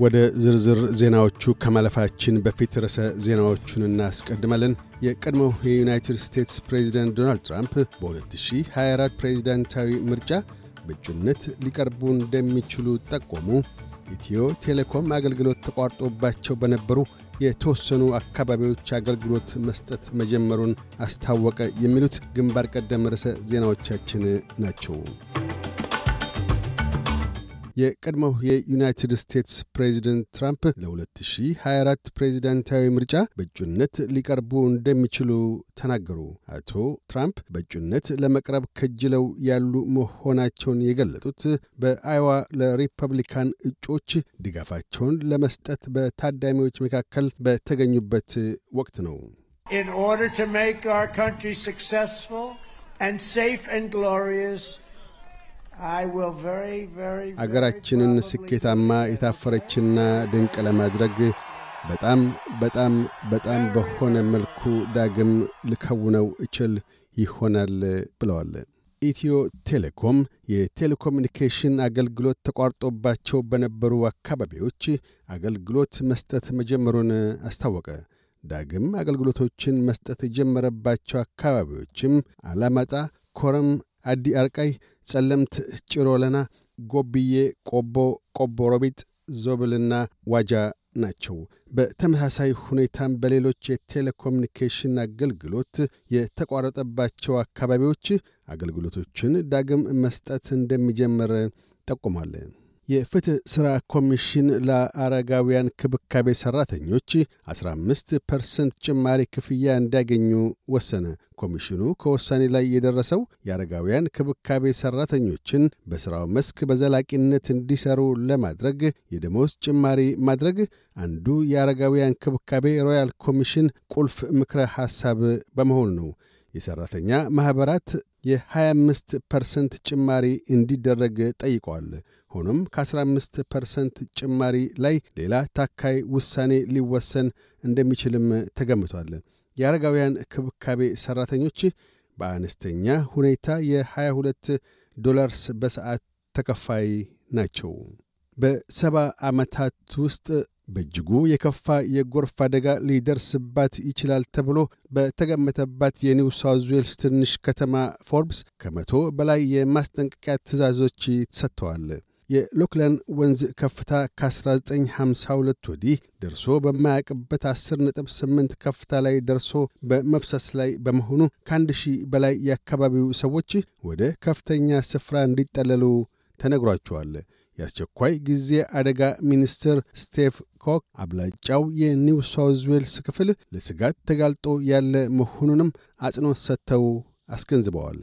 ወደ ዝርዝር ዜናዎቹ ከማለፋችን በፊት ርዕሰ ዜናዎቹን እናስቀድማለን። የቀድሞው የዩናይትድ ስቴትስ ፕሬዚደንት ዶናልድ ትራምፕ በ2024 ፕሬዚዳንታዊ ምርጫ በእጩነት ሊቀርቡ እንደሚችሉ ጠቆሙ። ኢትዮ ቴሌኮም አገልግሎት ተቋርጦባቸው በነበሩ የተወሰኑ አካባቢዎች አገልግሎት መስጠት መጀመሩን አስታወቀ። የሚሉት ግንባር ቀደም ርዕሰ ዜናዎቻችን ናቸው። የቀድሞው የዩናይትድ ስቴትስ ፕሬዚደንት ትራምፕ ለ2024 ፕሬዚዳንታዊ ምርጫ በእጩነት ሊቀርቡ እንደሚችሉ ተናገሩ። አቶ ትራምፕ በእጩነት ለመቅረብ ከጅለው ያሉ መሆናቸውን የገለጡት በአይዋ ለሪፐብሊካን እጩዎች ድጋፋቸውን ለመስጠት በታዳሚዎች መካከል በተገኙበት ወቅት ነው። In order to make our country successful and safe and glorious, አገራችንን ስኬታማ የታፈረችና ድንቅ ለማድረግ በጣም በጣም በጣም በሆነ መልኩ ዳግም ልከውነው እችል ይሆናል ብለዋል። ኢትዮ ቴሌኮም የቴሌኮሙኒኬሽን አገልግሎት ተቋርጦባቸው በነበሩ አካባቢዎች አገልግሎት መስጠት መጀመሩን አስታወቀ። ዳግም አገልግሎቶችን መስጠት የጀመረባቸው አካባቢዎችም አላማጣ፣ ኮረም፣ አዲ አርቃይ፣ ጸለምት፣ ጭሮለና፣ ጎብዬ፣ ቆቦ፣ ቆቦ ሮቢጥ፣ ዞብልና ዋጃ ናቸው። በተመሳሳይ ሁኔታም በሌሎች የቴሌኮሙኒኬሽን አገልግሎት የተቋረጠባቸው አካባቢዎች አገልግሎቶችን ዳግም መስጠት እንደሚጀምር ጠቁሟል። የፍትሕ ሥራ ኮሚሽን ለአረጋውያን ክብካቤ ሠራተኞች 15 ፐርሰንት ጭማሪ ክፍያ እንዲያገኙ ወሰነ። ኮሚሽኑ ከውሳኔ ላይ የደረሰው የአረጋውያን ክብካቤ ሠራተኞችን በሥራው መስክ በዘላቂነት እንዲሠሩ ለማድረግ የደሞዝ ጭማሪ ማድረግ አንዱ የአረጋውያን ክብካቤ Royal Commission ቁልፍ ምክረ ሐሳብ በመሆኑ ነው። የሠራተኛ ማኅበራት የ25 ፐርሰንት ጭማሪ እንዲደረግ ጠይቀዋል። ሆኖም ከ15 ፐርሰንት ጭማሪ ላይ ሌላ ታካይ ውሳኔ ሊወሰን እንደሚችልም ተገምቷል። የአረጋውያን ክብካቤ ሠራተኞች በአነስተኛ ሁኔታ የ22 ዶላርስ በሰዓት ተከፋይ ናቸው። በሰባ ዓመታት ውስጥ በእጅጉ የከፋ የጎርፍ አደጋ ሊደርስባት ይችላል ተብሎ በተገመተባት የኒው ሳውዝ ዌልስ ትንሽ ከተማ ፎርብስ ከመቶ በላይ የማስጠንቀቂያ ትዕዛዞች ተሰጥተዋል። የላክላን ወንዝ ከፍታ ከ1952 ወዲህ ደርሶ በማያውቅበት 10.8 ከፍታ ላይ ደርሶ በመፍሰስ ላይ በመሆኑ ከአንድ ሺህ በላይ የአካባቢው ሰዎች ወደ ከፍተኛ ስፍራ እንዲጠለሉ ተነግሯቸዋል። የአስቸኳይ ጊዜ አደጋ ሚኒስትር ስቴፍ ኩክ አብላጫው የኒው ሳውዝ ዌልስ ክፍል ለስጋት ተጋልጦ ያለ መሆኑንም አጽንኦት ሰጥተው አስገንዝበዋል።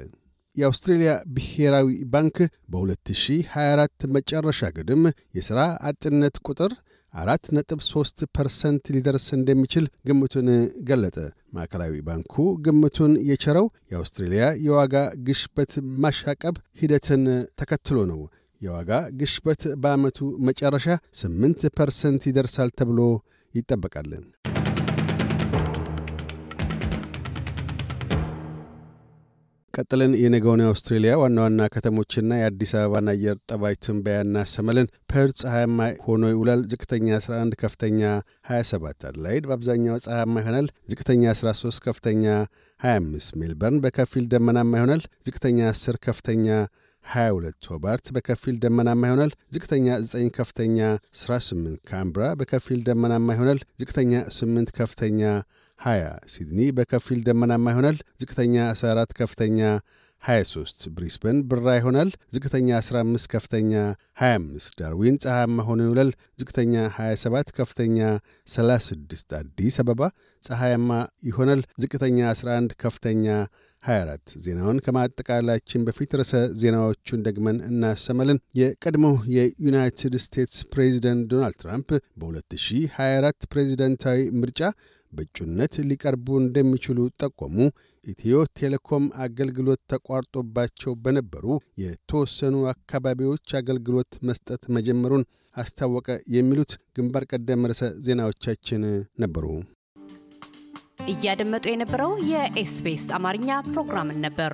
የአውስትሬልያ ብሔራዊ ባንክ በ2024 መጨረሻ ግድም የሥራ አጥነት ቁጥር አራት ነጥብ ሦስት ፐርሰንት ሊደርስ እንደሚችል ግምቱን ገለጠ። ማዕከላዊ ባንኩ ግምቱን የቸረው የአውስትሬልያ የዋጋ ግሽበት ማሻቀብ ሂደትን ተከትሎ ነው። የዋጋ ግሽበት በዓመቱ መጨረሻ 8 ፐርሰንት ይደርሳል ተብሎ ይጠበቃል። ቀጥለን የነገውን የአውስትሬሊያ ዋና ዋና ከተሞችና የአዲስ አበባን አየር ጠባይ ትንበያ እናሰማለን። ፐርዝ ፀሐያማ ሆኖ ይውላል። ዝቅተኛ 11፣ ከፍተኛ 27። አድላይድ በአብዛኛው ፀሐያማ ይሆናል። ዝቅተኛ 13፣ ከፍተኛ 25። ሜልበርን በከፊል ደመናማ ይሆናል። ዝቅተኛ 10፣ ከፍተኛ 22 ሆባርት በከፊል ደመናማ ይሆናል። ዝቅተኛ 9 ከፍተኛ 18 ካምብራ በከፊል ደመናማ ይሆናል። ዝቅተኛ 8 ከፍተኛ 20 ሲድኒ በከፊል ደመናማ ይሆናል። ዝቅተኛ 14 ከፍተኛ 23 ብሪስበን ብራ ይሆናል። ዝቅተኛ 15 ከፍተኛ 25 ዳርዊን ፀሐያማ ሆኖ ይውላል። ዝቅተኛ 27 ከፍተኛ 36 አዲስ አበባ ፀሐያማ ይሆናል። ዝቅተኛ 11 ከፍተኛ 24 ዜናውን ከማጠቃላችን በፊት ርዕሰ ዜናዎቹን ደግመን እናሰማለን። የቀድሞው የዩናይትድ ስቴትስ ፕሬዚደንት ዶናልድ ትራምፕ በ2024 ፕሬዚደንታዊ ምርጫ በእጩነት ሊቀርቡ እንደሚችሉ ጠቆሙ። ኢትዮ ቴሌኮም አገልግሎት ተቋርጦባቸው በነበሩ የተወሰኑ አካባቢዎች አገልግሎት መስጠት መጀመሩን አስታወቀ። የሚሉት ግንባር ቀደም ርዕሰ ዜናዎቻችን ነበሩ። እያደመጡ የነበረው የ SBS አማርኛ ፕሮግራምን ነበር።